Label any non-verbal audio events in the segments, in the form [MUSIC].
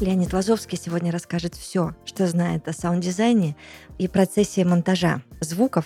Леонид Лазовский сегодня расскажет все, что знает о саунд-дизайне и процессе монтажа звуков,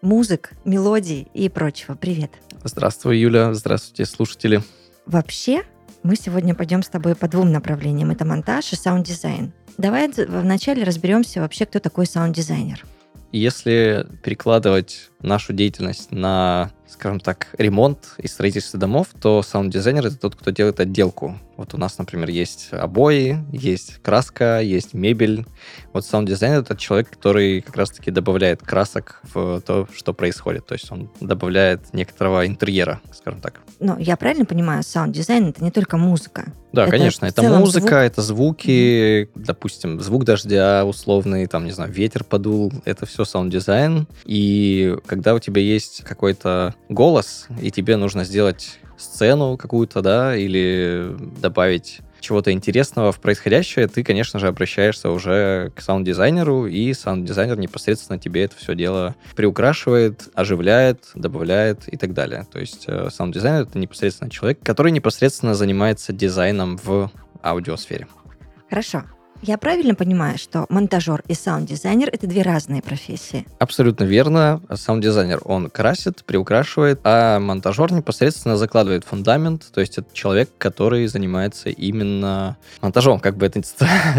музык, мелодий и прочего. Привет. Здравствуй, Юля. Здравствуйте, слушатели. Вообще, мы сегодня пойдем с тобой по двум направлениям. Это монтаж и саунд-дизайн. Давай вначале разберемся вообще, кто такой саунд-дизайнер. Если перекладывать нашу деятельность на, скажем так, ремонт и строительство домов, то саунд-дизайнер — это тот, кто делает отделку. Вот у нас, например, есть обои, есть краска, есть мебель. Вот саунд-дизайнер — это человек, который как раз-таки добавляет красок в то, что происходит. То есть он добавляет некоторого интерьера, скажем так. Но я правильно понимаю, саунд-дизайн — это не только музыка? Да, Это конечно, это музыка, звук? это звуки, допустим, звук дождя условный, там, не знаю, ветер подул, это все саунд-дизайн. И когда у тебя есть какой-то голос, и тебе нужно сделать сцену какую-то, да, или добавить чего-то интересного в происходящее, ты, конечно же, обращаешься уже к саунд-дизайнеру, и саунд-дизайнер непосредственно тебе это все дело приукрашивает, оживляет, добавляет и так далее. То есть э, саунд-дизайнер — это непосредственно человек, который непосредственно занимается дизайном в аудиосфере. Хорошо. Я правильно понимаю, что монтажер и саунд-дизайнер — это две разные профессии? Абсолютно верно. Саунд-дизайнер, он красит, приукрашивает, а монтажер непосредственно закладывает фундамент, то есть это человек, который занимается именно монтажом, как бы это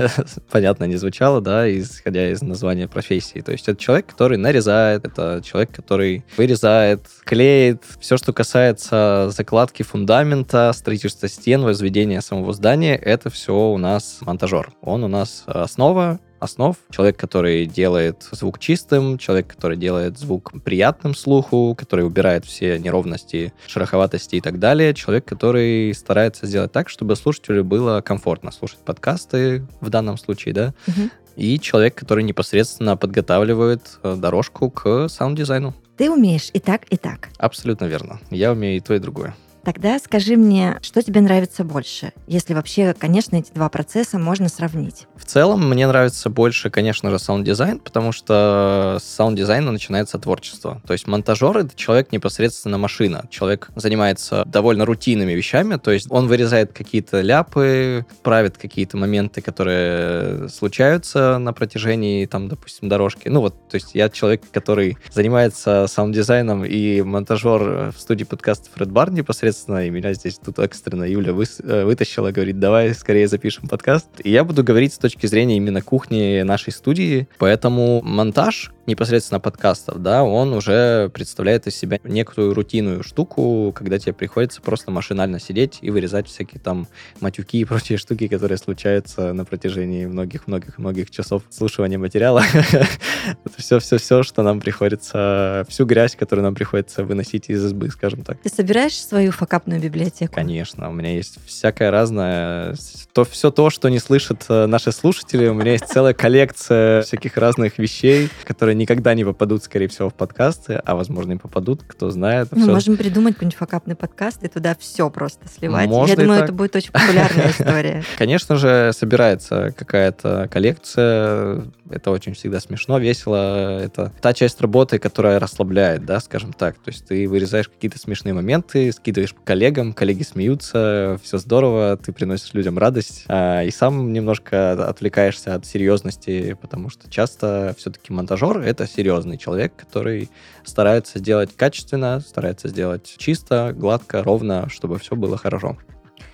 [LAUGHS] понятно не звучало, да, исходя из названия профессии. То есть это человек, который нарезает, это человек, который вырезает, клеит, все, что касается закладки фундамента, строительства стен, возведения самого здания, это все у нас монтажер. Он у нас основа, основ. Человек, который делает звук чистым, человек, который делает звук приятным слуху, который убирает все неровности, шероховатости и так далее. Человек, который старается сделать так, чтобы слушателю было комфортно слушать подкасты в данном случае, да. Мгм. И человек, который непосредственно подготавливает э, дорожку к саунд-дизайну. Ты умеешь и так, и так. Абсолютно верно. Я умею и то, и другое. Тогда скажи мне, что тебе нравится больше, если вообще, конечно, эти два процесса можно сравнить. В целом, мне нравится больше, конечно же, саунд-дизайн, потому что с саунд-дизайна начинается творчество. То есть монтажер — это человек непосредственно машина. Человек занимается довольно рутинными вещами, то есть он вырезает какие-то ляпы, правит какие-то моменты, которые случаются на протяжении, там, допустим, дорожки. Ну вот, то есть я человек, который занимается саунд-дизайном и монтажер в студии подкастов Red Bar непосредственно, и меня здесь тут экстренно Юля выс- э, вытащила, говорит, давай скорее запишем подкаст. И я буду говорить с точки зрения именно кухни нашей студии, поэтому монтаж непосредственно подкастов, да, он уже представляет из себя некую рутинную штуку, когда тебе приходится просто машинально сидеть и вырезать всякие там матюки и прочие штуки, которые случаются на протяжении многих-многих-многих часов слушания материала. [LAUGHS] Это все-все-все, что нам приходится, всю грязь, которую нам приходится выносить из избы, скажем так. Ты собираешь свою факапную библиотеку? Конечно, у меня есть всякое разное. То, все то, что не слышат э, наши слушатели, у меня есть целая коллекция всяких разных вещей, которые никогда не попадут, скорее всего, в подкасты, а, возможно, и попадут, кто знает. Мы можем придумать какой-нибудь факапный подкаст и туда все просто сливать. Можно Я думаю, так. это будет очень популярная история. [LAUGHS] Конечно же, собирается какая-то коллекция. Это очень всегда смешно, весело. Это та часть работы, которая расслабляет, да, скажем так. То есть ты вырезаешь какие-то смешные моменты, скидываешь коллегам, коллеги смеются, все здорово, ты приносишь людям радость, а, и сам немножко отвлекаешься от серьезности, потому что часто все-таки монтажер — это серьезный человек, который старается сделать качественно, старается сделать чисто, гладко, ровно, чтобы все было хорошо.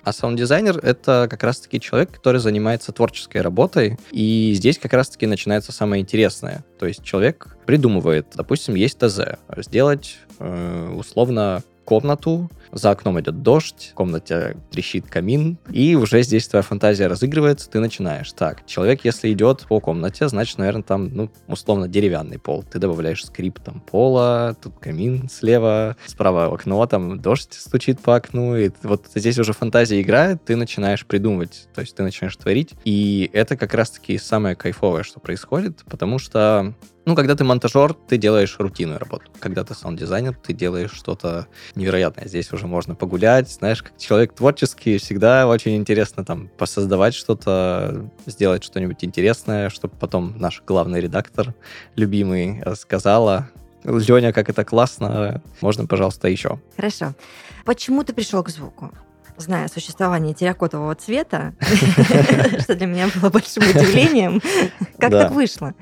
А саунд-дизайнер — это как раз-таки человек, который занимается творческой работой, и здесь как раз-таки начинается самое интересное. То есть человек придумывает, допустим, есть ТЗ, сделать э, условно комнату за окном идет дождь, в комнате трещит камин, и уже здесь твоя фантазия разыгрывается, ты начинаешь. Так, человек, если идет по комнате, значит, наверное, там, ну, условно, деревянный пол. Ты добавляешь скрип там пола, тут камин слева, справа окно, там дождь стучит по окну, и вот здесь уже фантазия играет, ты начинаешь придумывать, то есть ты начинаешь творить, и это как раз-таки самое кайфовое, что происходит, потому что ну, когда ты монтажер, ты делаешь рутинную работу. Когда ты саунд-дизайнер, ты делаешь что-то невероятное. Здесь уже можно погулять. Знаешь, как человек творческий, всегда очень интересно там посоздавать что-то, сделать что-нибудь интересное, чтобы потом наш главный редактор, любимый, сказала, Леня, как это классно, можно, пожалуйста, еще. Хорошо. Почему ты пришел к звуку? зная существование терракотового цвета, [LAUGHS] что для меня было большим удивлением, как так вышло?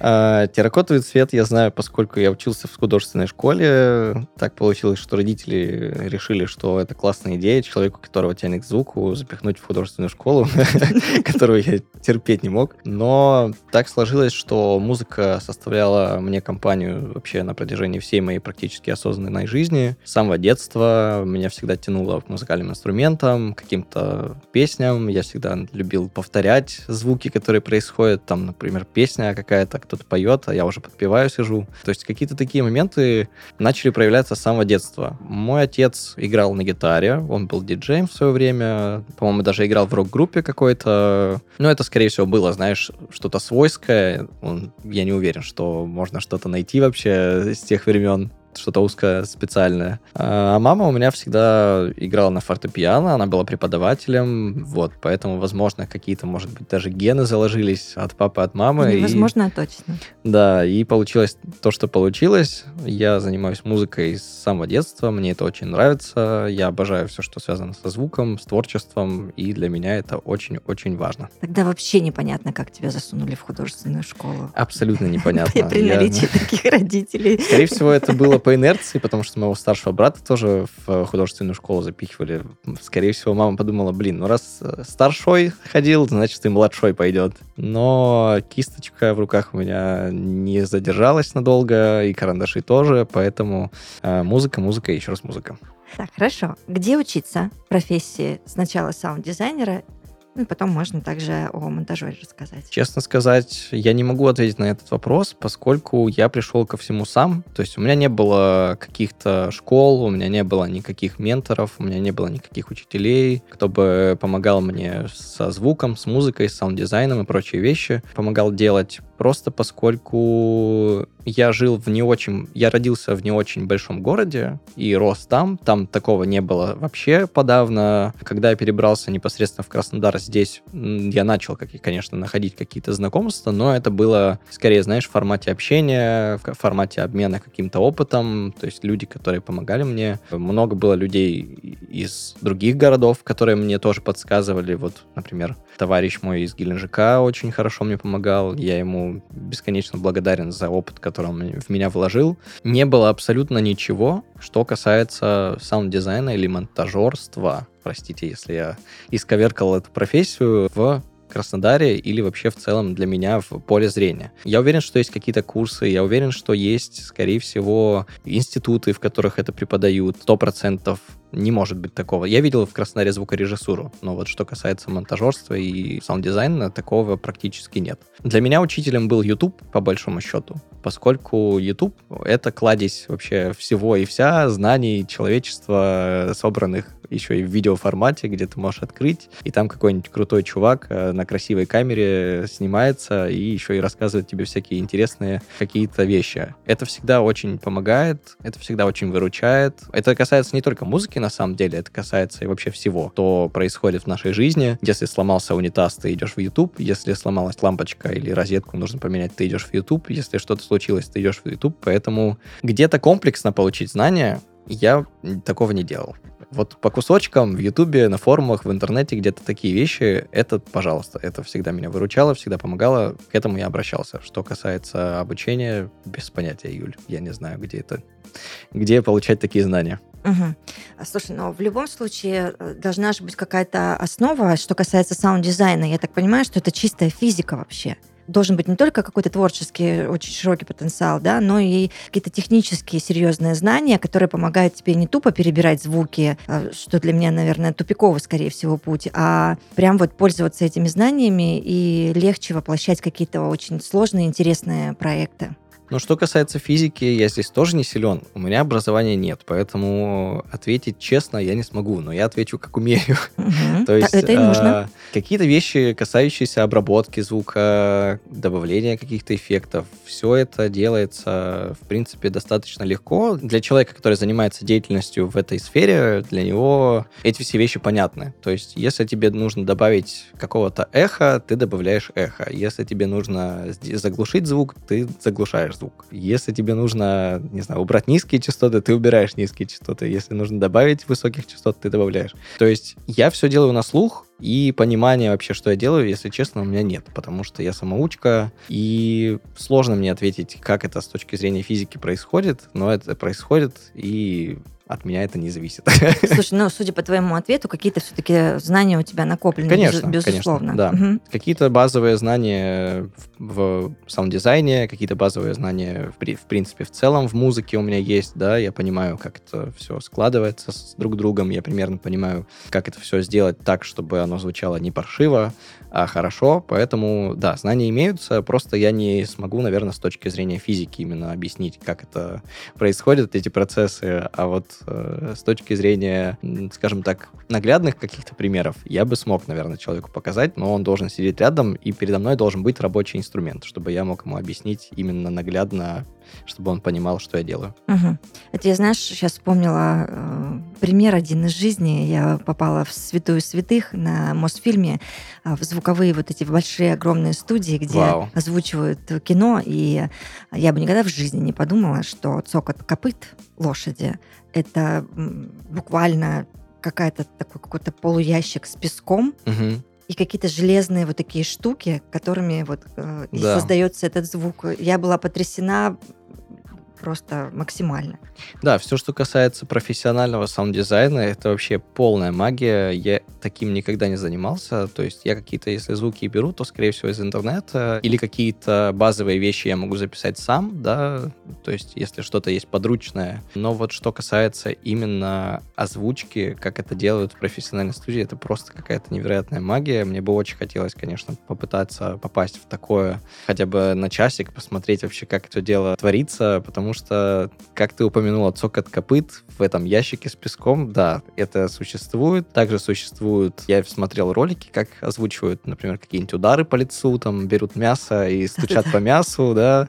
А, терракотовый цвет я знаю, поскольку я учился в художественной школе. Так получилось, что родители решили, что это классная идея человеку, которого тянет к звуку, запихнуть в художественную школу, [LAUGHS] которую я терпеть не мог. Но так сложилось, что музыка составляла мне компанию вообще на протяжении всей моей практически осознанной жизни. С самого детства меня всегда тянуло к музыкальным инструментам, каким-то песням. Я всегда любил повторять звуки, которые происходят. Там, например, песня какая-то, кто-то поет, а я уже подпеваю, сижу. То есть какие-то такие моменты начали проявляться с самого детства. Мой отец играл на гитаре, он был диджеем в свое время, по-моему, даже играл в рок-группе какой-то. Но это, скорее всего, было, знаешь, что-то свойское. Он, я не уверен, что можно что-то найти вообще с тех времен что-то узкое, специальное. А мама у меня всегда играла на фортепиано, она была преподавателем, вот, поэтому, возможно, какие-то, может быть, даже гены заложились от папы, от мамы. Невозможно, и, точно. Да, и получилось то, что получилось. Я занимаюсь музыкой с самого детства, мне это очень нравится, я обожаю все, что связано со звуком, с творчеством, и для меня это очень-очень важно. Тогда вообще непонятно, как тебя засунули в художественную школу. Абсолютно непонятно. [LAUGHS] При наличии таких родителей. Скорее всего, это было по инерции, потому что моего старшего брата тоже в художественную школу запихивали. Скорее всего, мама подумала, блин, ну раз э, старшой ходил, значит и младшой пойдет. Но кисточка в руках у меня не задержалась надолго, и карандаши тоже, поэтому э, музыка, музыка и еще раз музыка. Так, хорошо. Где учиться профессии сначала саунд-дизайнера ну и потом можно также о монтажере рассказать. Честно сказать, я не могу ответить на этот вопрос, поскольку я пришел ко всему сам. То есть у меня не было каких-то школ, у меня не было никаких менторов, у меня не было никаких учителей, кто бы помогал мне со звуком, с музыкой, с саунд-дизайном и прочие вещи. Помогал делать просто поскольку я жил в не очень... Я родился в не очень большом городе и рос там. Там такого не было вообще подавно. Когда я перебрался непосредственно в Краснодар здесь, я начал, как, конечно, находить какие-то знакомства, но это было скорее, знаешь, в формате общения, в формате обмена каким-то опытом. То есть люди, которые помогали мне. Много было людей из других городов, которые мне тоже подсказывали. Вот, например, товарищ мой из Геленджика очень хорошо мне помогал. Я ему бесконечно благодарен за опыт, который он в меня вложил, не было абсолютно ничего, что касается саунд-дизайна или монтажерства. Простите, если я исковеркал эту профессию в Краснодаре или вообще в целом для меня в поле зрения. Я уверен, что есть какие-то курсы, я уверен, что есть, скорее всего, институты, в которых это преподают. Сто процентов не может быть такого. Я видел в Краснодаре звукорежиссуру, но вот что касается монтажерства и саунд-дизайна, такого практически нет. Для меня учителем был YouTube, по большому счету, поскольку YouTube — это кладезь вообще всего и вся знаний человечества, собранных еще и в видеоформате, где ты можешь открыть, и там какой-нибудь крутой чувак э, на красивой камере снимается и еще и рассказывает тебе всякие интересные какие-то вещи. Это всегда очень помогает, это всегда очень выручает. Это касается не только музыки, на самом деле, это касается и вообще всего, что происходит в нашей жизни. Если сломался унитаз, ты идешь в YouTube. Если сломалась лампочка или розетку нужно поменять, ты идешь в YouTube. Если что-то случилось, ты идешь в YouTube. Поэтому где-то комплексно получить знания я такого не делал. Вот по кусочкам в Ютубе, на форумах, в интернете где-то такие вещи, это, пожалуйста, это всегда меня выручало, всегда помогало, к этому я обращался. Что касается обучения, без понятия, Юль, я не знаю, где это, где получать такие знания. Угу. Слушай, но в любом случае э, должна же быть какая-то основа, что касается саунд-дизайна. Я так понимаю, что это чистая физика вообще. должен быть не только какой-то творческий, очень широкий потенциал, да, но и какие-то технические серьезные знания, которые помогают тебе не тупо перебирать звуки, а, что для меня, наверное, тупиковый, скорее всего, путь, а прям вот пользоваться этими знаниями и легче воплощать какие-то очень сложные, интересные проекты. Но что касается физики, я здесь тоже не силен. У меня образования нет, поэтому ответить честно я не смогу, но я отвечу как умею. [LAUGHS] То есть это и нужно. А, какие-то вещи, касающиеся обработки звука, добавления каких-то эффектов, все это делается, в принципе, достаточно легко. Для человека, который занимается деятельностью в этой сфере, для него эти все вещи понятны. То есть, если тебе нужно добавить какого-то эха, ты добавляешь эхо. Если тебе нужно заглушить звук, ты заглушаешь звук. Если тебе нужно, не знаю, убрать низкие частоты, ты убираешь низкие частоты. Если нужно добавить высоких частот, ты добавляешь. То есть я все делаю на слух, и понимания вообще, что я делаю, если честно, у меня нет, потому что я самоучка, и сложно мне ответить, как это с точки зрения физики происходит, но это происходит, и от меня это не зависит. Слушай, ну, судя по твоему ответу, какие-то все-таки знания у тебя накоплены, конечно, безусловно. Конечно, да. Угу. Какие-то базовые знания в, в саунд-дизайне, какие-то базовые знания, в, в принципе, в целом в музыке у меня есть, да, я понимаю, как это все складывается с друг другом, я примерно понимаю, как это все сделать так, чтобы оно звучало не паршиво, а хорошо, поэтому, да, знания имеются, просто я не смогу, наверное, с точки зрения физики именно объяснить, как это происходит, эти процессы, а вот э, с точки зрения, скажем так, наглядных каких-то примеров, я бы смог, наверное, человеку показать, но он должен сидеть рядом, и передо мной должен быть рабочий инструмент, чтобы я мог ему объяснить именно наглядно, чтобы он понимал, что я делаю. Угу. Это я, знаешь, сейчас вспомнила э, пример один из жизни. Я попала в святую святых на Мосфильме, э, в звуковые вот эти большие огромные студии, где Вау. озвучивают кино, и я бы никогда в жизни не подумала, что цокот копыт лошади — это буквально какая-то такой какой-то полуящик с песком, угу и какие-то железные вот такие штуки, которыми вот э, да. создается этот звук. Я была потрясена просто максимально. Да, все, что касается профессионального саунд-дизайна, это вообще полная магия. Я таким никогда не занимался. То есть я какие-то, если звуки беру, то, скорее всего, из интернета. Или какие-то базовые вещи я могу записать сам, да. То есть если что-то есть подручное. Но вот что касается именно озвучки, как это делают в профессиональной студии, это просто какая-то невероятная магия. Мне бы очень хотелось, конечно, попытаться попасть в такое хотя бы на часик, посмотреть вообще, как это дело творится, потому что, как ты упомянула, цокот копыт в этом ящике с песком, да, это существует. Также существуют, я смотрел ролики, как озвучивают, например, какие-нибудь удары по лицу, там берут мясо и стучат по мясу, да,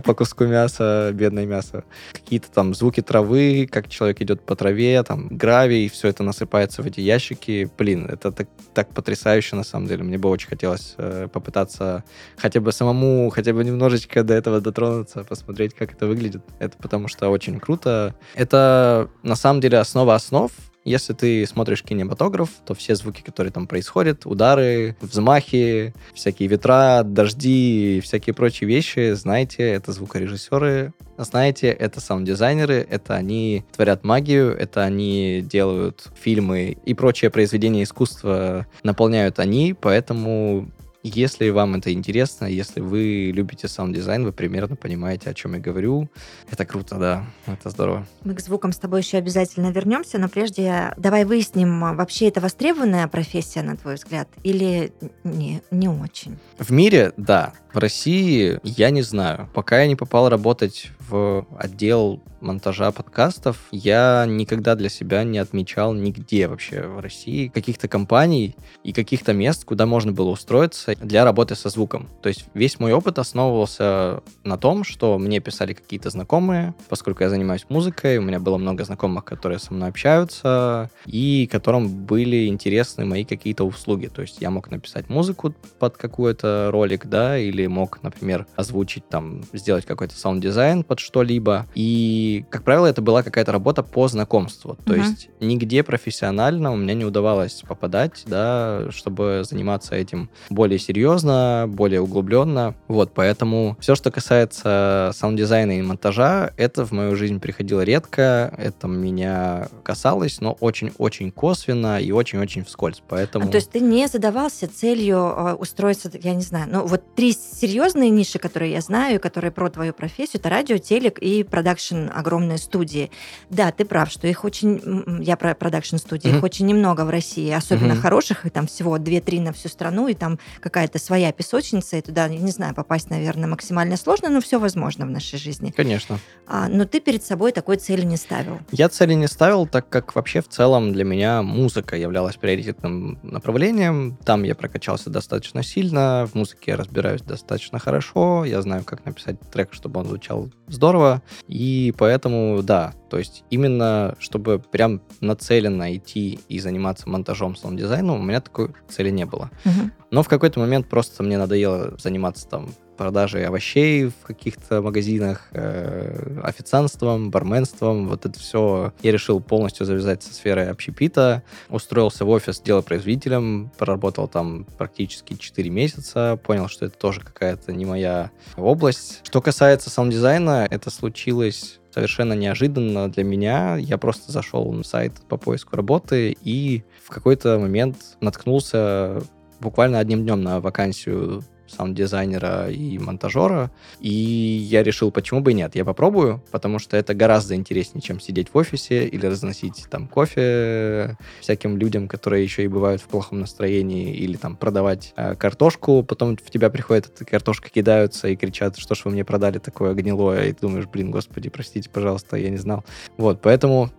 [LAUGHS] по куску мяса, бедное мясо. Какие-то там звуки травы, как человек идет по траве, там гравий, все это насыпается в эти ящики. Блин, это так, так потрясающе на самом деле. Мне бы очень хотелось э, попытаться хотя бы самому, хотя бы немножечко до этого дотронуться, посмотреть, как это выглядит. Это потому что очень круто. Это на самом деле основа основ. Если ты смотришь кинематограф, то все звуки, которые там происходят, удары, взмахи, всякие ветра, дожди и всякие прочие вещи, знаете, это звукорежиссеры, знаете, это саунд-дизайнеры, это они творят магию, это они делают фильмы и прочее произведение искусства наполняют они, поэтому если вам это интересно, если вы любите саунд-дизайн, вы примерно понимаете, о чем я говорю. Это круто, да, это здорово. Мы к звукам с тобой еще обязательно вернемся, но прежде давай выясним, вообще это востребованная профессия, на твой взгляд, или не, не очень? В мире, да. В России я не знаю. Пока я не попал работать в отдел монтажа подкастов, я никогда для себя не отмечал нигде вообще в России каких-то компаний и каких-то мест, куда можно было устроиться для работы со звуком. То есть весь мой опыт основывался на том, что мне писали какие-то знакомые, поскольку я занимаюсь музыкой, у меня было много знакомых, которые со мной общаются, и которым были интересны мои какие-то услуги. То есть я мог написать музыку под какой-то ролик, да, или мог, например, озвучить там, сделать какой-то саунд-дизайн под что-либо. И, как правило, это была какая-то работа по знакомству. То Мгм. есть нигде профессионально у меня не удавалось попадать, да, чтобы заниматься этим более серьезно, более углубленно. Вот, поэтому все, что касается саунд-дизайна и монтажа, это в мою жизнь приходило редко, это меня касалось, но очень-очень косвенно и очень-очень вскользь. Поэтому... А, то есть ты не задавался целью э, устроиться, я не знаю, ну вот три серьезные ниши, которые я знаю, которые про твою профессию, это радио, телек и продакшн огромные студии. Да, ты прав, что их очень, я про продакшн студии, их Мгм. очень немного в России, особенно Мгм. хороших, и там всего 2-3 на всю страну, и там какая-то своя песочница, и туда, не знаю, попасть, наверное, максимально сложно, но все возможно в нашей жизни. Конечно. А, но ты перед собой такой цели не ставил. Я цели не ставил, так как вообще в целом для меня музыка являлась приоритетным направлением. Там я прокачался достаточно сильно, в музыке я разбираюсь достаточно хорошо, я знаю, как написать трек, чтобы он звучал здорово, и поэтому, да, то есть именно чтобы прям нацеленно идти и заниматься монтажом, саунд-дизайном, у меня такой цели не было. Мгм. Но в какой-то момент просто мне надоело заниматься там продажей овощей в каких-то магазинах, э, официантством, барменством, вот это все. Я решил полностью завязать со сферой общепита, устроился в офис делопроизводителем, проработал там практически 4 месяца, понял, что это тоже какая-то не моя область. Что касается саунд-дизайна, это случилось совершенно неожиданно для меня. Я просто зашел на сайт по поиску работы и в какой-то момент наткнулся буквально одним днем на вакансию саунд-дизайнера и монтажера, и я решил, почему бы и нет, я попробую, потому что это гораздо интереснее, чем сидеть в офисе или разносить там кофе всяким людям, которые еще и бывают в плохом настроении, или там продавать э, картошку, потом в тебя приходит эта картошка, кидаются и кричат, что ж вы мне продали такое гнилое, и ты думаешь, блин, господи, простите, пожалуйста, я не знал. Вот, поэтому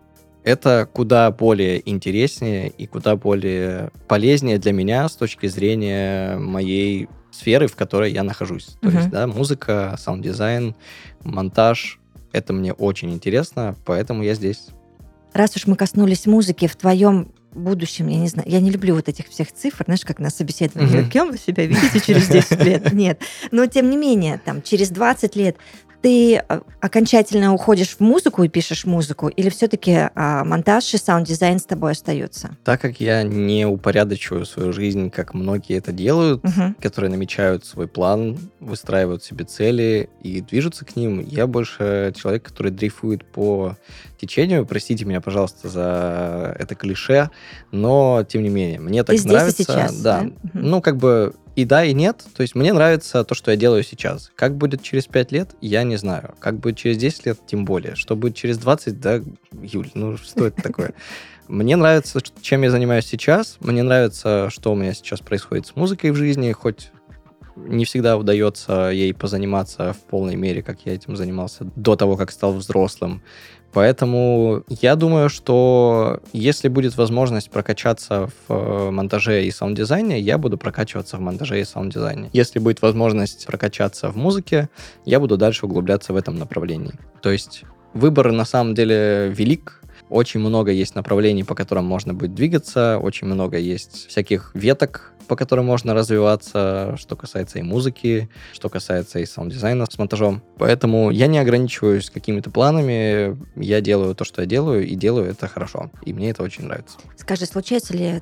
это куда более интереснее и куда более полезнее для меня с точки зрения моей сферы, в которой я нахожусь. То Мгм. есть, да, музыка, саунд-дизайн, монтаж. Это мне очень интересно, поэтому я здесь. Раз уж мы коснулись музыки, в твоем будущем, я не знаю, я не люблю вот этих всех цифр, знаешь, как на собеседовании, кем вы себя видите через 10 лет? Нет. Но тем не менее, там, через 20 лет ты э, окончательно уходишь в музыку и пишешь музыку, или все-таки монтаж и саунд-дизайн с тобой остаются? Так как я не упорядочиваю свою жизнь, как многие это делают, Мгм. которые намечают свой план, выстраивают себе цели и движутся к ним. Я больше человек, который дрейфует по течению. Простите меня, пожалуйста, за это клише, но тем не менее, мне так Ты здесь и нравится. сейчас, да. да? Мгм. Ну, как бы и да, и нет. То есть мне нравится то, что я делаю сейчас. Как будет через 5 лет, я не знаю. Как будет через 10 лет, тем более. Что будет через 20, да, Юль, ну что это такое? Мне нравится, чем я занимаюсь сейчас. Мне нравится, что у меня сейчас происходит с музыкой в жизни, хоть не всегда удается ей позаниматься в полной мере, как я этим занимался до того, как стал взрослым. Поэтому я думаю, что если будет возможность прокачаться в э, монтаже и саунд-дизайне, я буду прокачиваться в монтаже и саунд-дизайне. Если будет возможность прокачаться в музыке, я буду дальше углубляться в этом направлении. То есть выбор на самом деле велик, очень много есть направлений, по которым можно будет двигаться, очень много есть всяких веток, по которым можно развиваться, что касается и музыки, что касается и саунд-дизайна с монтажом. Поэтому я не ограничиваюсь какими-то планами, я делаю то, что я делаю, и делаю это хорошо. И мне это очень нравится. Скажи, случается ли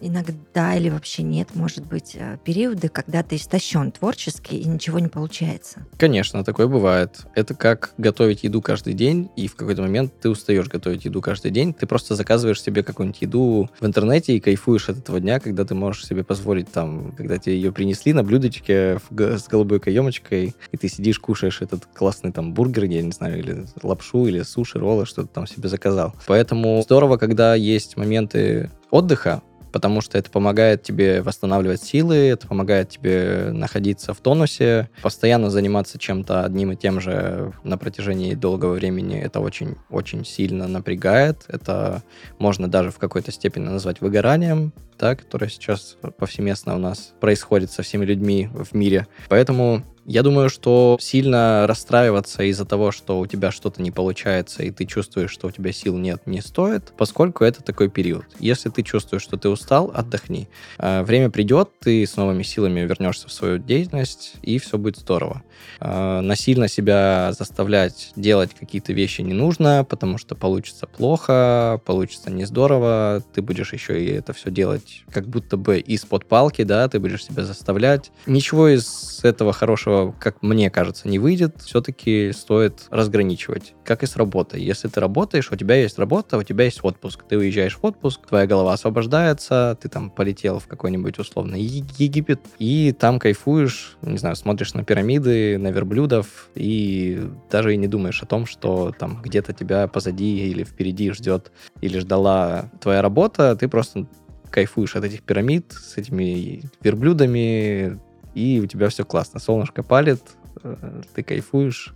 иногда или вообще нет, может быть, э, периоды, когда ты истощен творчески и ничего не получается? Конечно, такое бывает. Это как готовить еду каждый день, и в какой-то момент ты устаешь готовить еду каждый день. Ты просто заказываешь себе какую-нибудь еду в интернете и кайфуешь от этого дня, когда ты можешь себе позволить там, когда тебе ее принесли на блюдечке с голубой каемочкой, и ты сидишь, кушаешь этот классный там бургер, я не знаю, или лапшу, или суши, роллы, что ты там себе заказал. Поэтому здорово, когда есть моменты отдыха, потому что это помогает тебе восстанавливать силы, это помогает тебе находиться в тонусе, постоянно заниматься чем-то одним и тем же на протяжении долгого времени, это очень-очень сильно напрягает, это можно даже в какой-то степени назвать выгоранием, да, которая сейчас повсеместно у нас происходит со всеми людьми в мире. Поэтому я думаю, что сильно расстраиваться из-за того, что у тебя что-то не получается, и ты чувствуешь, что у тебя сил нет, не стоит, поскольку это такой период. Если ты чувствуешь, что ты устал, отдохни. А, время придет, ты с новыми силами вернешься в свою деятельность, и все будет здорово. А, насильно себя заставлять делать какие-то вещи не нужно, потому что получится плохо, получится не здорово, ты будешь еще и это все делать как будто бы из-под палки, да, ты будешь себя заставлять. Ничего из этого хорошего как мне кажется, не выйдет, все-таки стоит разграничивать, как и с работой. Если ты работаешь, у тебя есть работа, у тебя есть отпуск. Ты уезжаешь в отпуск, твоя голова освобождается, ты там полетел в какой-нибудь условно Египет, и там кайфуешь, не знаю, смотришь на пирамиды, на верблюдов, и даже и не думаешь о том, что там где-то тебя позади или впереди ждет или ждала твоя работа, ты просто кайфуешь от этих пирамид с этими верблюдами, и у тебя все классно. Солнышко палит, э, ты кайфуешь,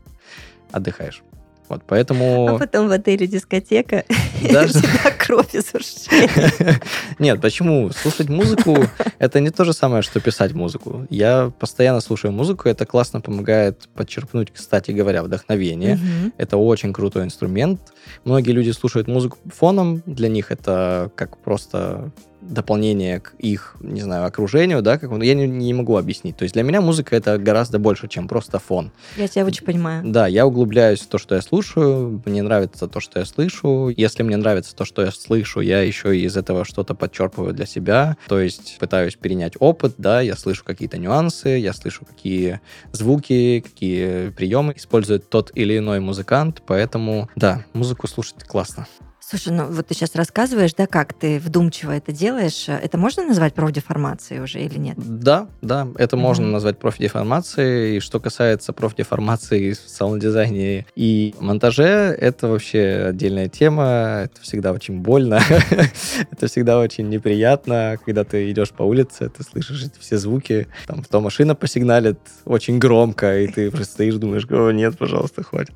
отдыхаешь. Вот, поэтому... А потом в отеле дискотека, [LAUGHS] Даже... всегда кровь из ушей. [LAUGHS] Нет, почему? Слушать музыку — это не то же самое, что писать музыку. Я постоянно слушаю музыку, это классно помогает подчерпнуть, кстати говоря, вдохновение. Мгм. Это очень крутой инструмент. Многие люди слушают музыку фоном, для них это как просто дополнение к их, не знаю, окружению, да, как он- я не, не могу объяснить. То есть для меня музыка это гораздо больше, чем просто фон. Я тебя очень понимаю. Да, я углубляюсь в то, что я слушаю, мне нравится то, что я слышу. Если мне нравится то, что я слышу, я еще из этого что-то подчерпываю для себя. То есть пытаюсь перенять опыт, да, я слышу какие-то нюансы, я слышу, какие звуки, какие приемы использует тот или иной музыкант, поэтому, да, музыку слушать классно. Слушай, ну вот ты сейчас рассказываешь, да, как ты вдумчиво это делаешь. Это можно назвать профдеформацией уже или нет? Да, да, это можно Мгм. назвать профдеформацией. И что касается профдеформации в саунд-дизайне и монтаже, это вообще отдельная тема. Это всегда очень больно. [LAUGHS] это всегда очень неприятно, когда ты идешь по улице, ты слышишь эти все звуки. Там то машина посигналит очень громко, и ты просто стоишь, думаешь, о, нет, пожалуйста, хватит.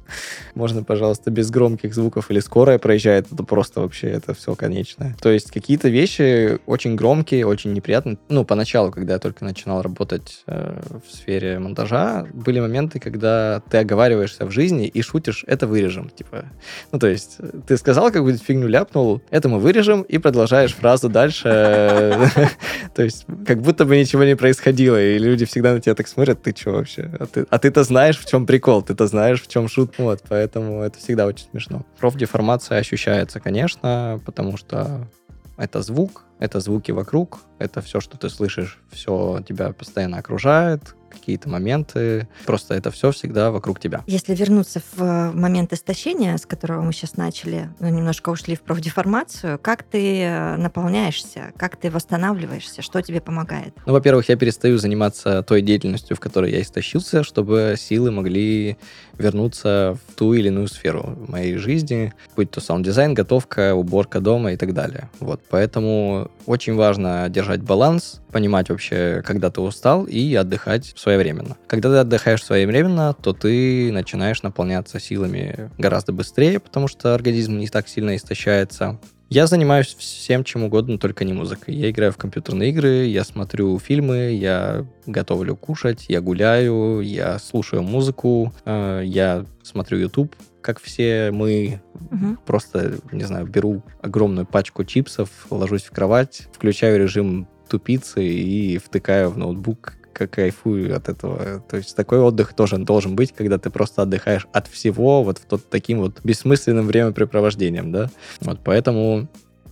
Можно, пожалуйста, без громких звуков или скорая проезжает, это просто вообще, это все конечное. То есть какие-то вещи очень громкие, очень неприятные. Ну, поначалу, когда я только начинал работать э, в сфере монтажа, были моменты, когда ты оговариваешься в жизни и шутишь, это вырежем, типа. Ну, то есть э, ты сказал какую-то фигню, ляпнул, это мы вырежем, и продолжаешь фразу дальше. [LAUGHS] То есть как будто бы ничего не происходило, и люди всегда на тебя так смотрят, ты что вообще? А А ты-то знаешь, в чем прикол, ты-то знаешь, в чем шут. Вот, поэтому это всегда очень смешно. Профдеформация ощущается, конечно, потому что это звук, это звуки вокруг, это все, что ты слышишь, все тебя постоянно окружает, какие-то моменты. Просто это все всегда вокруг тебя. Если вернуться в э, момент истощения, с которого мы сейчас начали, ну, немножко ушли в профдеформацию, как ты э, наполняешься, как ты восстанавливаешься, что тебе помогает? Ну, во-первых, я перестаю заниматься той деятельностью, в которой я истощился, чтобы силы могли вернуться в ту или иную сферу моей жизни, будь то саунд-дизайн, готовка, уборка дома и так далее. Вот, поэтому очень важно держать баланс, понимать вообще, когда ты устал, и отдыхать своевременно. Когда ты отдыхаешь своевременно, то ты начинаешь наполняться силами гораздо быстрее, потому что организм не так сильно истощается. Я занимаюсь всем чем угодно, только не музыкой. Я играю в компьютерные игры, я смотрю фильмы, я готовлю кушать, я гуляю, я слушаю музыку, э, я смотрю YouTube, как все мы. Мгм. Просто, не знаю, беру огромную пачку чипсов, ложусь в кровать, включаю режим тупицы и втыкаю в ноутбук как кайфую от этого. То есть такой отдых тоже должен быть, когда ты просто отдыхаешь от всего вот в тот таким вот бессмысленным времяпрепровождением, да. Вот поэтому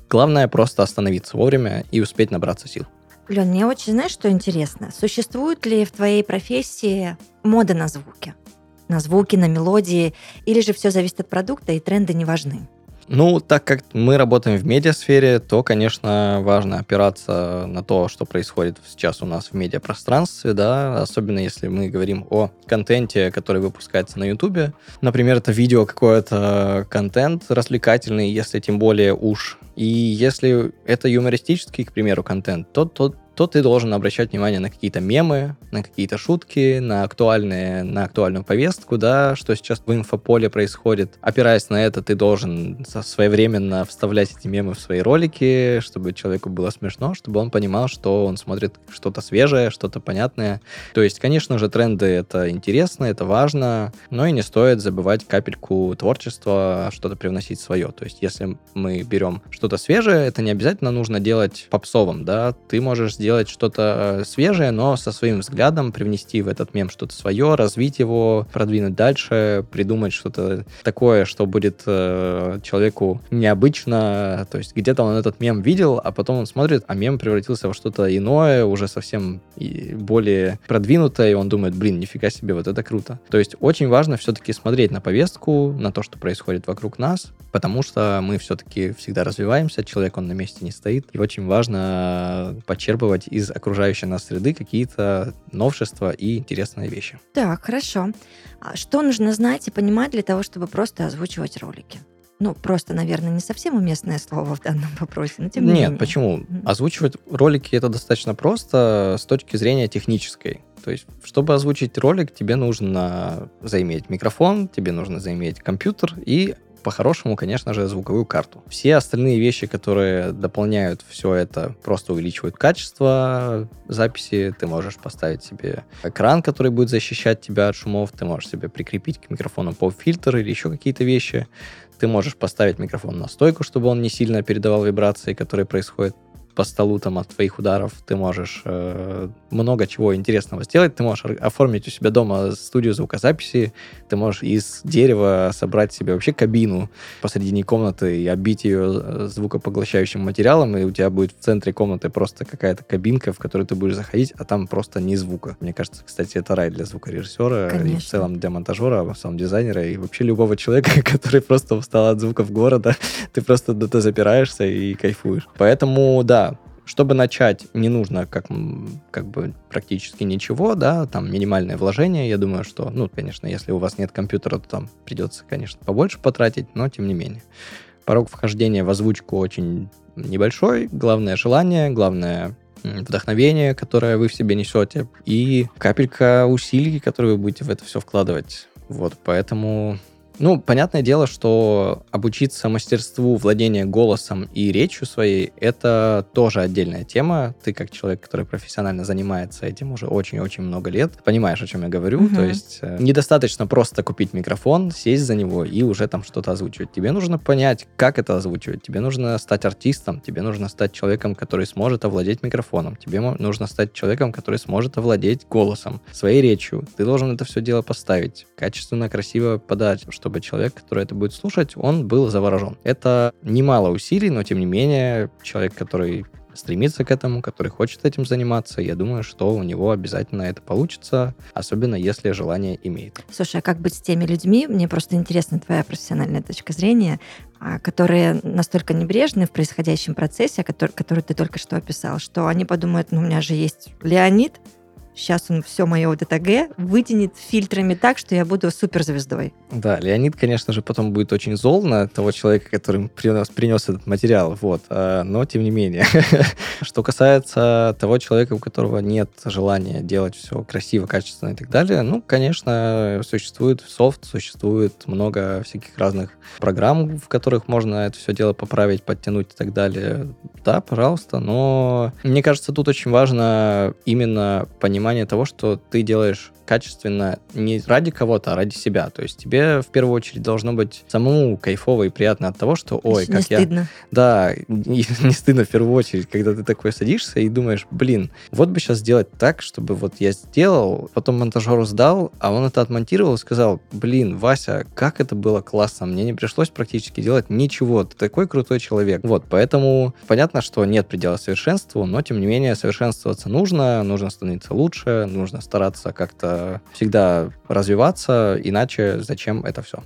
главное просто остановиться вовремя и успеть набраться сил. Лен, мне очень, знаешь, что интересно? Существует ли в твоей профессии мода на звуки? На звуки, на мелодии? Или же все зависит от продукта, и тренды не важны? Ну, так как мы работаем в медиасфере, то, конечно, важно опираться на то, что происходит сейчас у нас в медиапространстве, да, особенно если мы говорим о контенте, который выпускается на Ютубе. Например, это видео какой-то контент развлекательный, если тем более уж. И если это юмористический, к примеру, контент, то, то то ты должен обращать внимание на какие-то мемы, на какие-то шутки, на актуальные, на актуальную повестку, да, что сейчас в инфополе происходит. Опираясь на это, ты должен своевременно вставлять эти мемы в свои ролики, чтобы человеку было смешно, чтобы он понимал, что он смотрит что-то свежее, что-то понятное. То есть, конечно же, тренды — это интересно, это важно, но и не стоит забывать капельку творчества, что-то привносить свое. То есть, если мы берем что-то свежее, это не обязательно нужно делать попсовым, да, ты можешь сделать что-то э, свежее, но со своим взглядом привнести в этот мем что-то свое, развить его, продвинуть дальше, придумать что-то такое, что будет э, человеку необычно, то есть где-то он этот мем видел, а потом он смотрит, а мем превратился во что-то иное, уже совсем более продвинутое, и он думает, блин, нифига себе, вот это круто. То есть очень важно все-таки смотреть на повестку, на то, что происходит вокруг нас, потому что мы все-таки всегда развиваемся, человек, он на месте не стоит, и очень важно подчерпывать из окружающей нас среды какие-то новшества и интересные вещи. Так, хорошо. А что нужно знать и понимать для того, чтобы просто озвучивать ролики? Ну, просто, наверное, не совсем уместное слово в данном вопросе, но тем не Нет, менее. почему? Озвучивать ролики это достаточно просто с точки зрения технической. То есть, чтобы озвучить ролик, тебе нужно заиметь микрофон, тебе нужно заиметь компьютер и по-хорошему, конечно же, звуковую карту. Все остальные вещи, которые дополняют все это, просто увеличивают качество записи. Ты можешь поставить себе экран, который будет защищать тебя от шумов. Ты можешь себе прикрепить к микрофону поп-фильтр или еще какие-то вещи. Ты можешь поставить микрофон на стойку, чтобы он не сильно передавал вибрации, которые происходят по столу там от твоих ударов, ты можешь э, много чего интересного сделать, ты можешь оформить у себя дома студию звукозаписи, ты можешь из дерева собрать себе вообще кабину посредине комнаты и оббить ее э, звукопоглощающим материалом, и у тебя будет в центре комнаты просто какая-то кабинка, в которую ты будешь заходить, а там просто ни звука. Мне кажется, кстати, это рай для звукорежиссера Конечно. и в целом для монтажера, саунд-дизайнера и вообще любого человека, [LAUGHS] который просто устал от звуков города, [LAUGHS] ты просто ты запираешься и кайфуешь. Поэтому, да, чтобы начать, не нужно как, как бы практически ничего, да, там минимальное вложение, я думаю, что, ну, конечно, если у вас нет компьютера, то там придется, конечно, побольше потратить, но тем не менее. Порог вхождения в озвучку очень небольшой, главное желание, главное вдохновение, которое вы в себе несете, и капелька усилий, которые вы будете в это все вкладывать. Вот, поэтому ну, понятное дело, что обучиться мастерству владения голосом и речью своей — это тоже отдельная тема. Ты как человек, который профессионально занимается этим уже очень-очень много лет, понимаешь, о чем я говорю. Мгм. То есть э, недостаточно просто купить микрофон, сесть за него и уже там что-то озвучивать. Тебе нужно понять, как это озвучивать. Тебе нужно стать артистом, тебе нужно стать человеком, который сможет овладеть микрофоном. Тебе нужно стать человеком, который сможет овладеть голосом, своей речью. Ты должен это все дело поставить, качественно, красиво подать, чтобы человек, который это будет слушать, он был заворожен. Это немало усилий, но тем не менее человек, который стремится к этому, который хочет этим заниматься, я думаю, что у него обязательно это получится, особенно если желание имеет. Слушай, а как быть с теми людьми? Мне просто интересна твоя профессиональная точка зрения, а, которые настолько небрежны в происходящем процессе, который, который ты только что описал, что они подумают, ну, у меня же есть Леонид, сейчас он все мое вот это Г вытянет фильтрами так, что я буду суперзвездой. Да, Леонид, конечно же, потом будет очень зол на того человека, который принес, принес этот материал, вот, а, но тем не менее. [LAUGHS] Что касается того человека, у которого нет желания делать все красиво, качественно и так далее, ну, конечно, существует софт, существует много всяких разных программ, в которых можно это все дело поправить, подтянуть и так далее. Да, пожалуйста, но мне кажется, тут очень важно именно понимание того, что ты делаешь качественно не ради кого-то, а ради себя. То есть тебе в первую очередь должно быть самому кайфово и приятно от того, что, ой, не как я... стыдно. Да, не, [LAUGHS] не стыдно в первую очередь, когда ты такой садишься и думаешь, блин, вот бы сейчас сделать так, чтобы вот я сделал, потом монтажеру сдал, а он это отмонтировал и сказал, блин, Вася, как это было классно, мне не пришлось практически делать ничего, ты такой крутой человек. Вот, поэтому понятно, что нет предела совершенству, но тем не менее совершенствоваться нужно, нужно становиться лучше, нужно стараться как-то всегда развиваться, иначе зачем это все?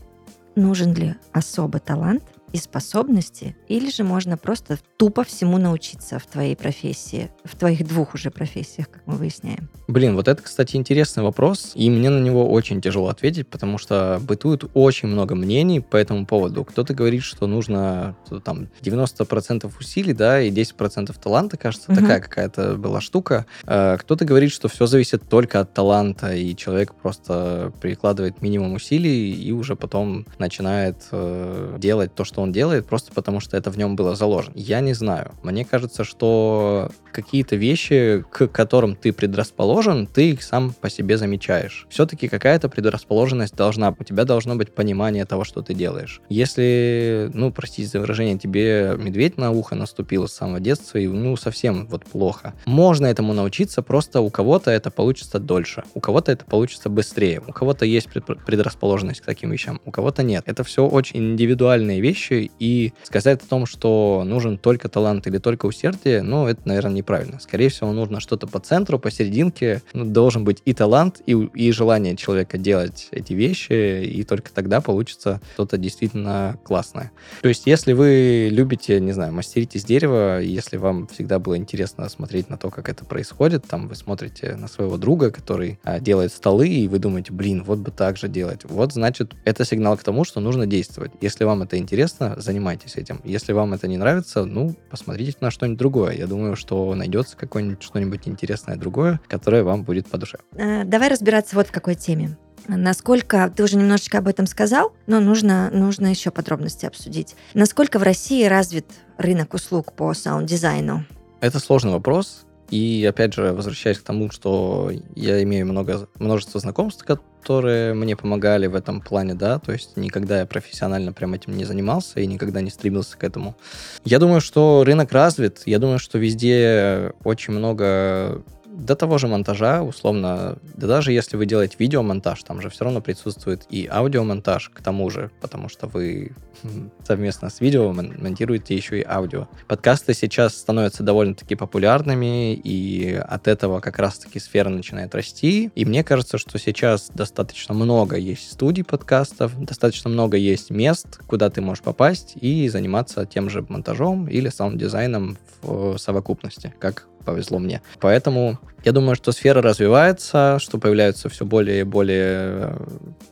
Нужен ли особый талант и способности, или же можно просто тупо всему научиться в твоей профессии, в твоих двух уже профессиях, как мы выясняем? Блин, вот это, кстати, интересный вопрос, и мне на него очень тяжело ответить, потому что бытует очень много мнений по этому поводу. Кто-то говорит, что нужно там 90% усилий, да, и 10% таланта, кажется, угу. такая какая-то была штука. А, кто-то говорит, что все зависит только от таланта, и человек просто прикладывает минимум усилий и уже потом начинает э, делать то, что он делает, просто потому что это в нем было заложено. Я не знаю. Мне кажется, что какие-то вещи, к которым ты предрасположен, ты их сам по себе замечаешь. Все-таки какая-то предрасположенность должна, у тебя должно быть понимание того, что ты делаешь. Если, ну, простите за выражение, тебе медведь на ухо наступил с самого детства, и, ну, совсем вот плохо. Можно этому научиться, просто у кого-то это получится дольше, у кого-то это получится быстрее, у кого-то есть предрасположенность к таким вещам, у кого-то нет. Это все очень индивидуальные вещи, и сказать о том, что нужен только талант или только усердие, ну, это, наверное, неправильно. Скорее всего, нужно что-то по центру, посерединке. Ну, должен быть и талант, и, и желание человека делать эти вещи, и только тогда получится что-то действительно классное. То есть, если вы любите, не знаю, мастерить из дерева, если вам всегда было интересно смотреть на то, как это происходит, там вы смотрите на своего друга, который а, делает столы, и вы думаете, блин, вот бы так же делать. Вот, значит, это сигнал к тому, что нужно действовать. Если вам это интересно, занимайтесь этим. Если вам это не нравится, ну, посмотрите на что-нибудь другое. Я думаю, что найдется какое-нибудь что-нибудь интересное другое, которое вам будет по душе. Э, давай разбираться вот в какой теме. Насколько, ты уже немножечко об этом сказал, но нужно, нужно еще подробности обсудить. Насколько в России развит рынок услуг по саунд-дизайну? Это сложный вопрос. И опять же, возвращаясь к тому, что я имею много, множество знакомств, которые мне помогали в этом плане, да, то есть никогда я профессионально прям этим не занимался и никогда не стремился к этому. Я думаю, что рынок развит, я думаю, что везде очень много до того же монтажа, условно, да даже если вы делаете видеомонтаж, там же все равно присутствует и аудиомонтаж к тому же, потому что вы совместно с видео монтируете еще и аудио. Подкасты сейчас становятся довольно-таки популярными, и от этого как раз-таки сфера начинает расти. И мне кажется, что сейчас достаточно много есть студий подкастов, достаточно много есть мест, куда ты можешь попасть и заниматься тем же монтажом или саунд-дизайном в совокупности, как повезло мне. Поэтому я думаю, что сфера развивается, что появляются все более и более э,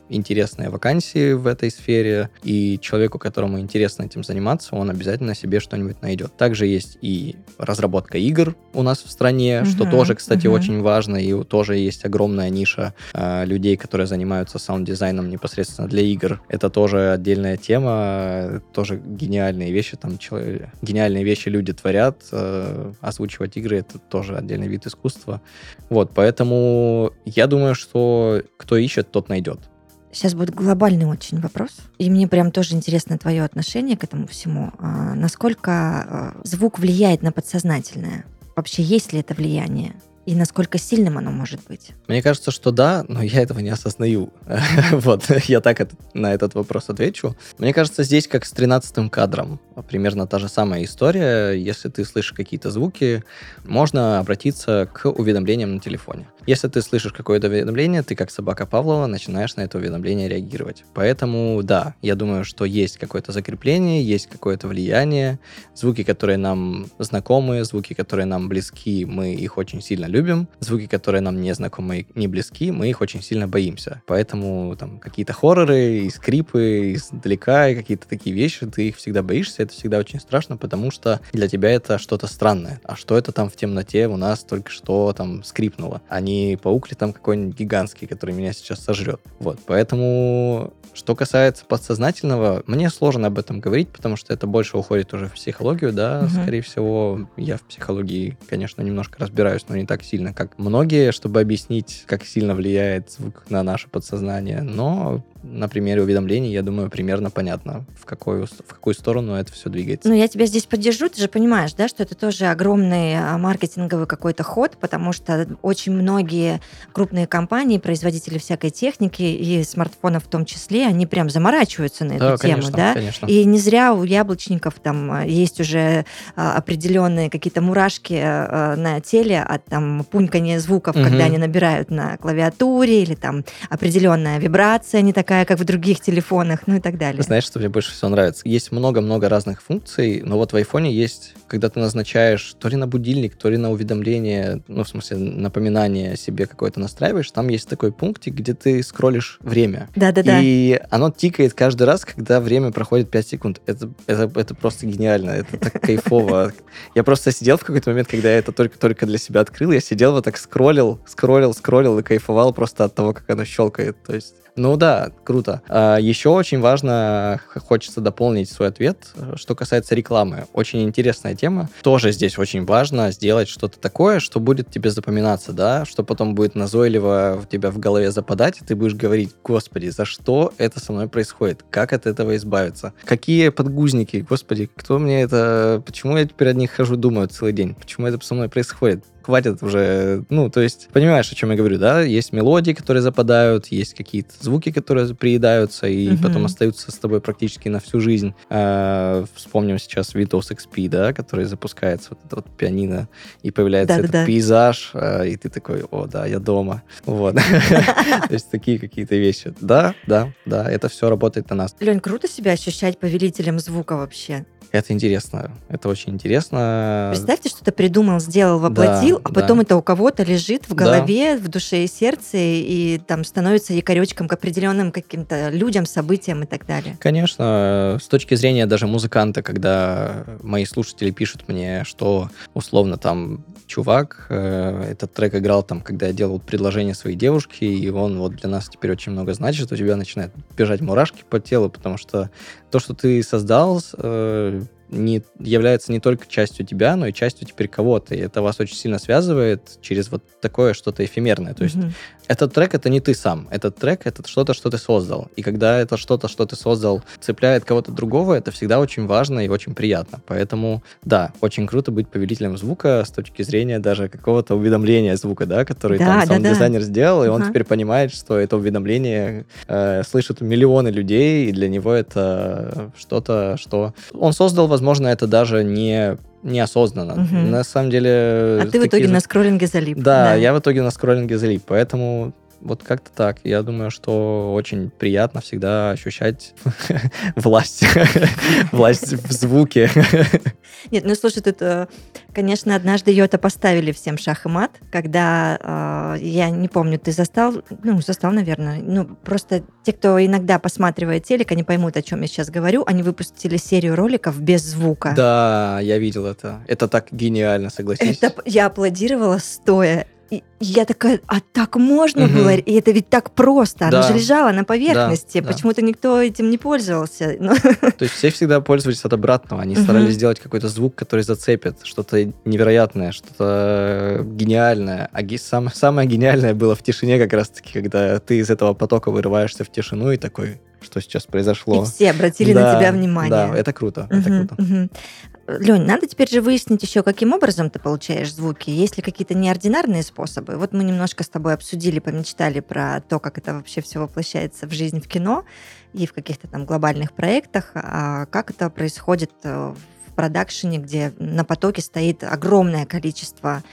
интересные вакансии в этой сфере, и человеку, которому интересно этим заниматься, он обязательно себе что-нибудь найдет. Также есть и разработка игр у нас в стране, uh-huh, что тоже, кстати, uh-huh. очень важно, и тоже есть огромная ниша э, людей, которые занимаются саунд-дизайном непосредственно для игр. Это тоже отдельная тема, тоже гениальные вещи, там человек, гениальные вещи люди творят, э, озвучивать игры это тоже отдельный вид искусства. Вот, поэтому я думаю, что кто ищет, тот найдет. Сейчас будет глобальный очень вопрос. И мне прям тоже интересно твое отношение к этому всему. А, насколько а, звук влияет на подсознательное? Вообще, есть ли это влияние? И насколько сильным оно может быть? Мне кажется, что да, но я этого не осознаю. [LAUGHS] вот, я так на этот вопрос отвечу. Мне кажется, здесь как с тринадцатым кадром. Примерно та же самая история. Если ты слышишь какие-то звуки, можно обратиться к уведомлениям на телефоне. Если ты слышишь какое-то уведомление, ты как собака Павлова начинаешь на это уведомление реагировать. Поэтому, да, я думаю, что есть какое-то закрепление, есть какое-то влияние. Звуки, которые нам знакомы, звуки, которые нам близки, мы их очень сильно любим. Звуки, которые нам не знакомы не близки, мы их очень сильно боимся. Поэтому там какие-то хорроры и скрипы издалека, и какие-то такие вещи, ты их всегда боишься, это всегда очень страшно, потому что для тебя это что-то странное. А что это там в темноте у нас только что там скрипнуло? Они не паук ли там какой-нибудь гигантский, который меня сейчас сожрет. Вот, поэтому, что касается подсознательного, мне сложно об этом говорить, потому что это больше уходит уже в психологию, да, угу. скорее всего, я в психологии, конечно, немножко разбираюсь, но не так сильно, как многие, чтобы объяснить, как сильно влияет звук на наше подсознание, но на примере уведомлений, я думаю, примерно понятно, в какую, в какую сторону это все двигается. Ну, я тебя здесь поддержу, ты же понимаешь, да, что это тоже огромный а, маркетинговый какой-то ход, потому что очень многие крупные компании, производители всякой техники и смартфонов в том числе, они прям заморачиваются на эту Да, тему, конечно, да? конечно. И не зря у яблочников там а, есть уже а, определенные какие-то мурашки на теле от там пунькания звуков, Мгм. когда они набирают на клавиатуре, или там определенная вибрация не такая, как в других телефонах, ну и так далее. Знаешь, что мне больше всего нравится? Есть много-много разных функций, но вот в айфоне есть, когда ты назначаешь то ли на будильник, то ли на уведомление, ну, в смысле, напоминание себе какое-то настраиваешь, там есть такой пунктик, где ты скроллишь время. Да-да-да. И оно тикает каждый раз, когда время проходит 5 секунд. Это, это, это просто гениально, это так кайфово. Я просто сидел в какой-то момент, когда я это только-только для себя открыл, я сидел вот так скроллил, скроллил, скроллил и кайфовал просто от того, как оно щелкает. То есть ну да, круто. А, еще очень важно, хочется дополнить свой ответ, что касается рекламы. Очень интересная тема. Тоже здесь очень важно сделать что-то такое, что будет тебе запоминаться, да, что потом будет назойливо в тебя в голове западать, и ты будешь говорить, господи, за что это со мной происходит? Как от этого избавиться? Какие подгузники? Господи, кто мне это... Почему я теперь от них хожу, думаю целый день? Почему это со мной происходит? Хватит уже, ну, то есть, понимаешь, о чем я говорю, да? Есть мелодии, которые западают, есть какие-то звуки, которые приедаются и Мгм. потом остаются с тобой практически на всю жизнь. А, вспомним сейчас Windows XP, да, который запускается, вот это вот пианино, и появляется Да-да-да. этот пейзаж, а, и ты такой, о, да, я дома. Вот. [LAUGHS] То есть такие какие-то вещи. Да, да, да, это все работает на нас. Лень, круто себя ощущать повелителем звука вообще. Это интересно, это очень интересно. Представьте, что ты придумал, сделал, воплотил, а да. потом это у кого-то лежит в Да. голове, в душе и сердце, и там становится якоречком к определенным каким-то людям, событиям и так далее. Конечно, с точки зрения даже музыканта, когда мои слушатели пишут мне, что условно там чувак, э, этот трек играл там, когда я делал предложение своей девушке, и он вот для нас теперь очень много значит, у тебя начинают бежать мурашки по телу, потому что то, что ты создал, э, не, является не только частью тебя, но и частью теперь кого-то. И это вас очень сильно связывает через вот такое что-то эфемерное. То есть Мгм. этот трек это не ты сам. Этот трек это что-то, что ты создал. И когда это что-то, что ты создал, цепляет кого-то другого, это всегда очень важно и очень приятно. Поэтому, да, очень круто быть повелителем звука с точки зрения даже какого-то уведомления звука, да, который Да, там да, саунд-дизайнер сделал, и он Ага. теперь понимает, что это уведомление э, слышат миллионы людей, и для него это что-то, что он создал, возможно, это даже не неосознанно. Мгм. На самом деле... А ты в такие итоге же- на скроллинге залип. да, я в итоге на скроллинге залип, поэтому вот как-то так. Я думаю, что очень приятно всегда ощущать [LAUGHS] власть. [LAUGHS] Власть в звуке. Нет, ну слушай, тут, э, конечно, однажды Йота поставили всем шах и мат, когда, э, я не помню, ты застал, ну, застал, наверное, ну, просто те, кто иногда посматривает телек, они поймут, о чем я сейчас говорю, они выпустили серию роликов без звука. Да, я видел это. Это так гениально, согласись. Это я аплодировала стоя. И я такая, а так можно Мгм. было? И это ведь так просто. Оно Да. же лежало на поверхности. да. Почему-то никто этим не пользовался. [LAUGHS] Ну, То есть все всегда пользовались от обратного. Они Мгм. старались сделать какой-то звук, который зацепит, что-то невероятное, что-то гениальное. А ги- сам- самое гениальное было в тишине как раз-таки, когда ты из этого потока вырываешься в тишину и такой, что сейчас произошло. и все обратили на Да, тебя внимание. Да, это круто, это Мгм, круто. мгм. Лень, надо теперь же выяснить еще, каким образом ты получаешь звуки. Есть ли какие-то неординарные способы? Вот мы немножко с тобой обсудили, помечтали про то, как это вообще все воплощается в жизнь в кино и в каких-то там глобальных проектах. А как это происходит э, в продакшене, где на потоке стоит огромное количество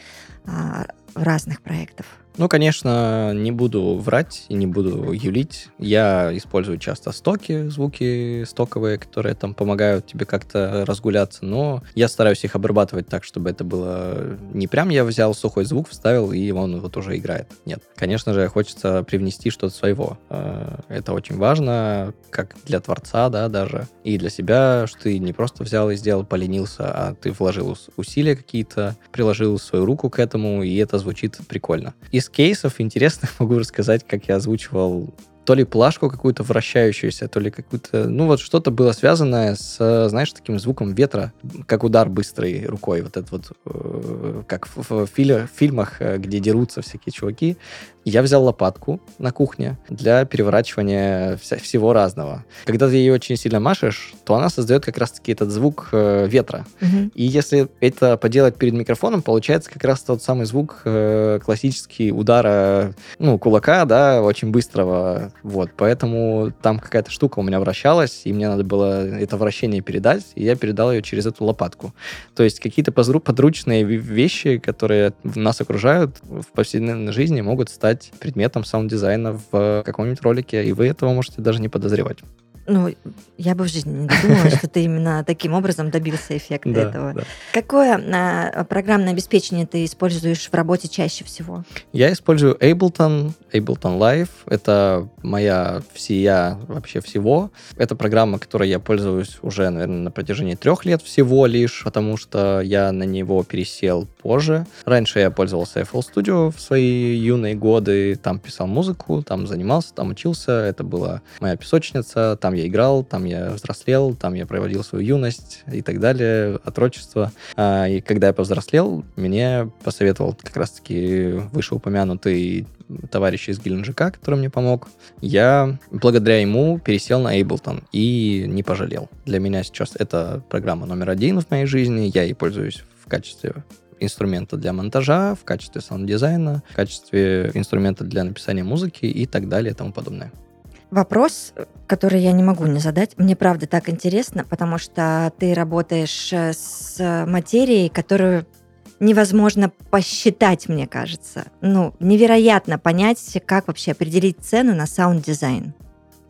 а, разных проектов? Ну, конечно, не буду врать и не буду юлить. Я использую часто стоки, звуки стоковые, которые там помогают тебе как-то разгуляться, но я стараюсь их обрабатывать так, чтобы это было не прям я взял сухой звук, вставил, и он вот уже играет. Нет. Конечно же, хочется привнести что-то своего. Э, Это очень важно, как для творца, да, даже, и для себя, что ты не просто взял и сделал, поленился, а ты вложил ус- усилия какие-то, приложил свою руку к этому, и это звучит прикольно. Из кейсов интересных могу рассказать, как я озвучивал то ли плашку какую-то вращающуюся, то ли какую-то... Ну, вот что-то было связанное с, знаешь, таким звуком ветра, как удар быстрой рукой. Вот это вот, э, как в, в, в фильмах, э, где дерутся всякие чуваки. Я взял лопатку на кухне для переворачивания вся, всего разного. Когда ты ее очень сильно машешь, то она создает как раз-таки этот звук э, ветра. Мгм. И если это поделать перед микрофоном, получается как раз тот самый звук э, классический удара, ну, кулака, да, очень быстрого. Вот, поэтому там какая-то штука у меня вращалась, и мне надо было это вращение передать, и я передал ее через эту лопатку. То есть какие-то подручные вещи, которые нас окружают в повседневной жизни, могут стать предметом саунд-дизайна в каком-нибудь ролике, и вы этого можете даже не подозревать. Ну, я бы в жизни не додумалась, [LAUGHS] что ты именно таким образом добился эффекта этого. да. Какое а, программное обеспечение ты используешь в работе чаще всего? Я использую Ableton, Ableton Live. Это моя всея вообще всего. Это программа, которой я пользуюсь уже, наверное, на протяжении трех лет всего лишь, потому что я на него пересел позже. Раньше я пользовался FL Studio в свои юные годы, там писал музыку, там занимался, там учился. Это была моя песочница, там я играл, там я взрослел, там я проводил свою юность и так далее, отрочество. А, И когда я повзрослел, мне посоветовал как раз-таки вышеупомянутый товарищ из Геленджика, который мне помог. Я благодаря ему пересел на Ableton и не пожалел. Для меня сейчас это программа номер один в моей жизни. Я ей пользуюсь в качестве инструмента для монтажа, в качестве саунд-дизайна, в качестве инструмента для написания музыки и так далее и тому подобное. Вопрос, который я не могу не задать, мне правда так интересно, потому что ты работаешь э, с материей, которую невозможно посчитать, мне кажется. Ну, невероятно понять, как вообще определить цену на саунд-дизайн.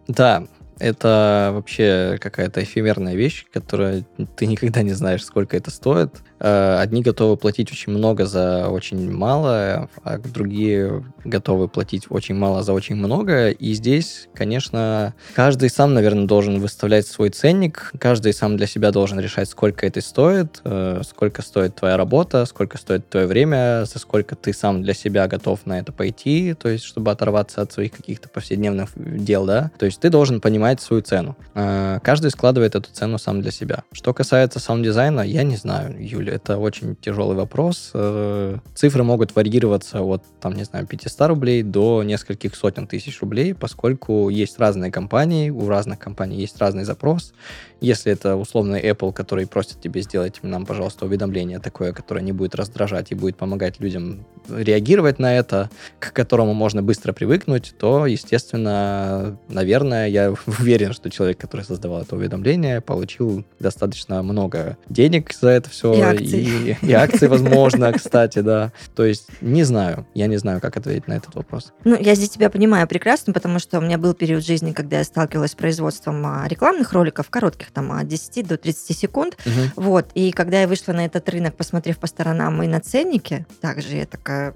Да, это вообще какая-то эфемерная вещь, которая ты никогда не знаешь, сколько это стоит. Э, Одни готовы платить очень много за очень мало, а другие готовы платить очень мало за очень много. И здесь, конечно, каждый сам, наверное, должен выставлять свой ценник, каждый сам для себя должен решать, сколько это стоит, э, сколько стоит твоя работа, сколько стоит твое время, за сколько ты сам для себя готов на это пойти, то есть чтобы оторваться от своих каких-то повседневных дел, да. То есть ты должен понимать свою цену. Э, Каждый складывает эту цену сам для себя. Что касается саунд-дизайна, я не знаю, Юля, это очень тяжелый вопрос. Э, Цифры могут варьироваться от, там, не знаю, 500 рублей до нескольких сотен тысяч рублей, поскольку есть разные компании, у разных компаний есть разный запрос. Если это условный Apple, который просит тебе сделать нам, пожалуйста, уведомление такое, которое не будет раздражать и будет помогать людям реагировать на это, к которому можно быстро привыкнуть, то, естественно, наверное, я [LAUGHS] уверен, что человек, который создавал это уведомление, получил достаточно много денег за это все. И акций. И, [LAUGHS] и акций, возможно, кстати, да. То есть не знаю, я не знаю, как ответить на этот вопрос. Ну, я здесь тебя понимаю прекрасно, потому что у меня был период жизни, когда я сталкивалась с производством а, рекламных роликов, коротких, там, от 10 до 30 секунд. Мгм. Вот, и когда я вышла на этот рынок, посмотрев по сторонам и на ценники, также я такая,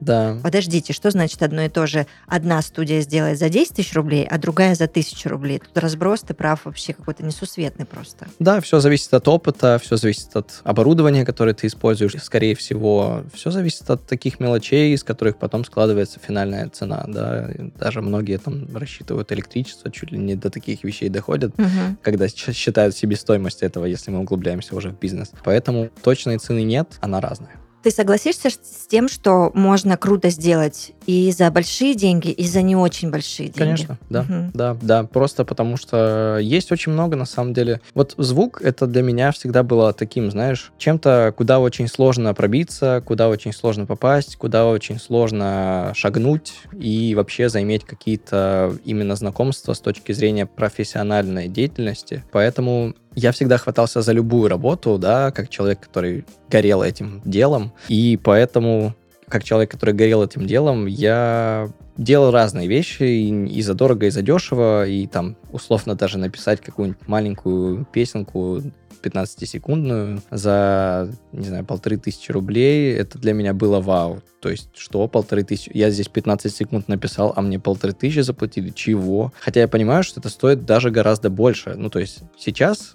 Да. подождите, что значит одно и то же? Одна студия сделает за 10 тысяч рублей, а другая за тысячу рублей. Тут разброс, ты прав, вообще какой-то несусветный просто. Да, все зависит от опыта, все зависит от оборудования, которое ты используешь, скорее всего. Все зависит от таких мелочей, из которых потом складывается финальная цена. Да. Даже многие там рассчитывают электричество, чуть ли не до таких вещей доходят, Мгм. когда считают себестоимость этого, если мы углубляемся уже в бизнес. Поэтому точной цены нет, она разная. Ты согласишься с тем, что можно круто сделать и за большие деньги, и за не очень большие деньги? Конечно, да, Мгм. да, да, просто потому что есть очень много, на самом деле. Вот звук, это для меня всегда было таким, знаешь, чем-то, куда очень сложно пробиться, куда очень сложно попасть, куда очень сложно шагнуть и вообще заиметь какие-то именно знакомства с точки зрения профессиональной деятельности. Поэтому я всегда хватался за любую работу, да, как человек, который горел этим делом, и поэтому как человек, который горел этим делом, я делал разные вещи и, и за дорого, и за дешево, и там условно даже написать какую-нибудь маленькую песенку 15-секундную за, не знаю, полторы тысячи рублей. Это для меня было вау. То есть, что полторы тысячи? Я здесь 15 секунд написал, а мне полторы тысячи заплатили? Чего? Хотя я понимаю, что это стоит даже гораздо больше. Ну, то есть, сейчас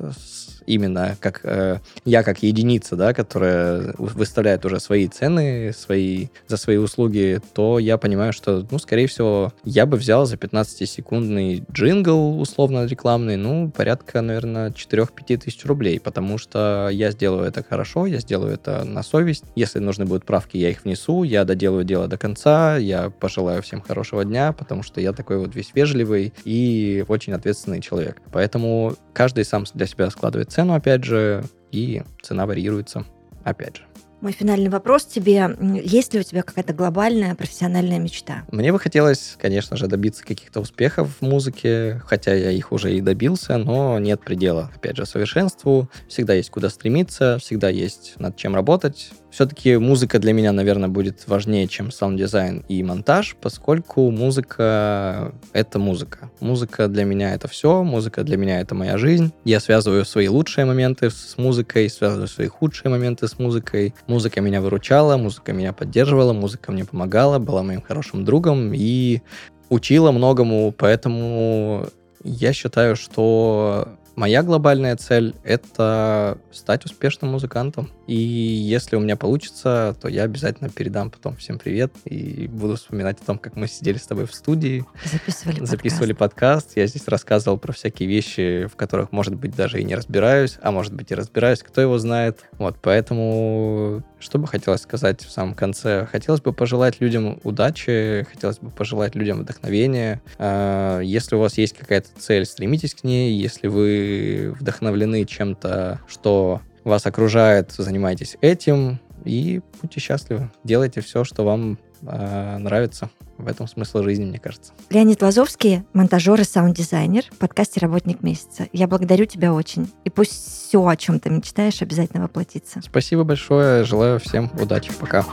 именно как э, я как единица, да, которая выставляет уже свои цены свои, за свои услуги, то я понимаю, что, ну, скорее всего, я бы взял за 15-секундный джингл условно рекламный, ну, порядка, наверное, 4-5 тысяч рублей, потому что я сделаю это хорошо, я сделаю это на совесть. Если нужны будут правки, я их внесу, я доделаю дело до конца, я пожелаю всем хорошего дня, потому что я такой вот весь вежливый и очень ответственный человек. Поэтому каждый сам для себя складывает цену, опять же, и цена варьируется, опять же. Мой финальный вопрос тебе. Есть ли у тебя какая-то глобальная профессиональная мечта? Мне бы хотелось, конечно же, добиться каких-то успехов в музыке, хотя я их уже и добился, но нет предела, опять же, совершенству. Всегда есть куда стремиться, всегда есть над чем работать. Все-таки музыка для меня, наверное, будет важнее, чем саунд-дизайн и монтаж, поскольку музыка — это музыка. Музыка для меня — это все, музыка для меня — это моя жизнь. Я связываю свои лучшие моменты с музыкой, связываю свои худшие моменты с музыкой. Музыка меня выручала, музыка меня поддерживала, музыка мне помогала, была моим хорошим другом и учила многому, поэтому я считаю, что Моя глобальная цель — это стать успешным музыкантом. И если у меня получится, то я обязательно передам потом всем привет и буду вспоминать о том, как мы сидели с тобой в студии. Записывали, записывали подкаст. подкаст. Я здесь рассказывал про всякие вещи, в которых, может быть, даже и не разбираюсь, а может быть и разбираюсь, кто его знает. Вот, поэтому что бы хотелось сказать в самом конце? Хотелось бы пожелать людям удачи, хотелось бы пожелать людям вдохновения. А, если у вас есть какая-то цель, стремитесь к ней. Если вы вдохновлены чем-то, что вас окружает, занимайтесь этим и будьте счастливы. Делайте все, что вам э, нравится. В этом смысл жизни, мне кажется. Леонид Лазовский, монтажер и саунд-дизайнер подкасте «Работник месяца». Я благодарю тебя очень. И пусть все, о чем ты мечтаешь, обязательно воплотится. Спасибо большое. Желаю всем удачи. Пока.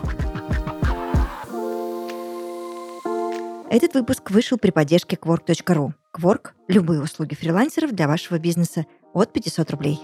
Этот выпуск вышел при поддержке Quark.ru. Quark – любые услуги фрилансеров для вашего бизнеса от 500 рублей.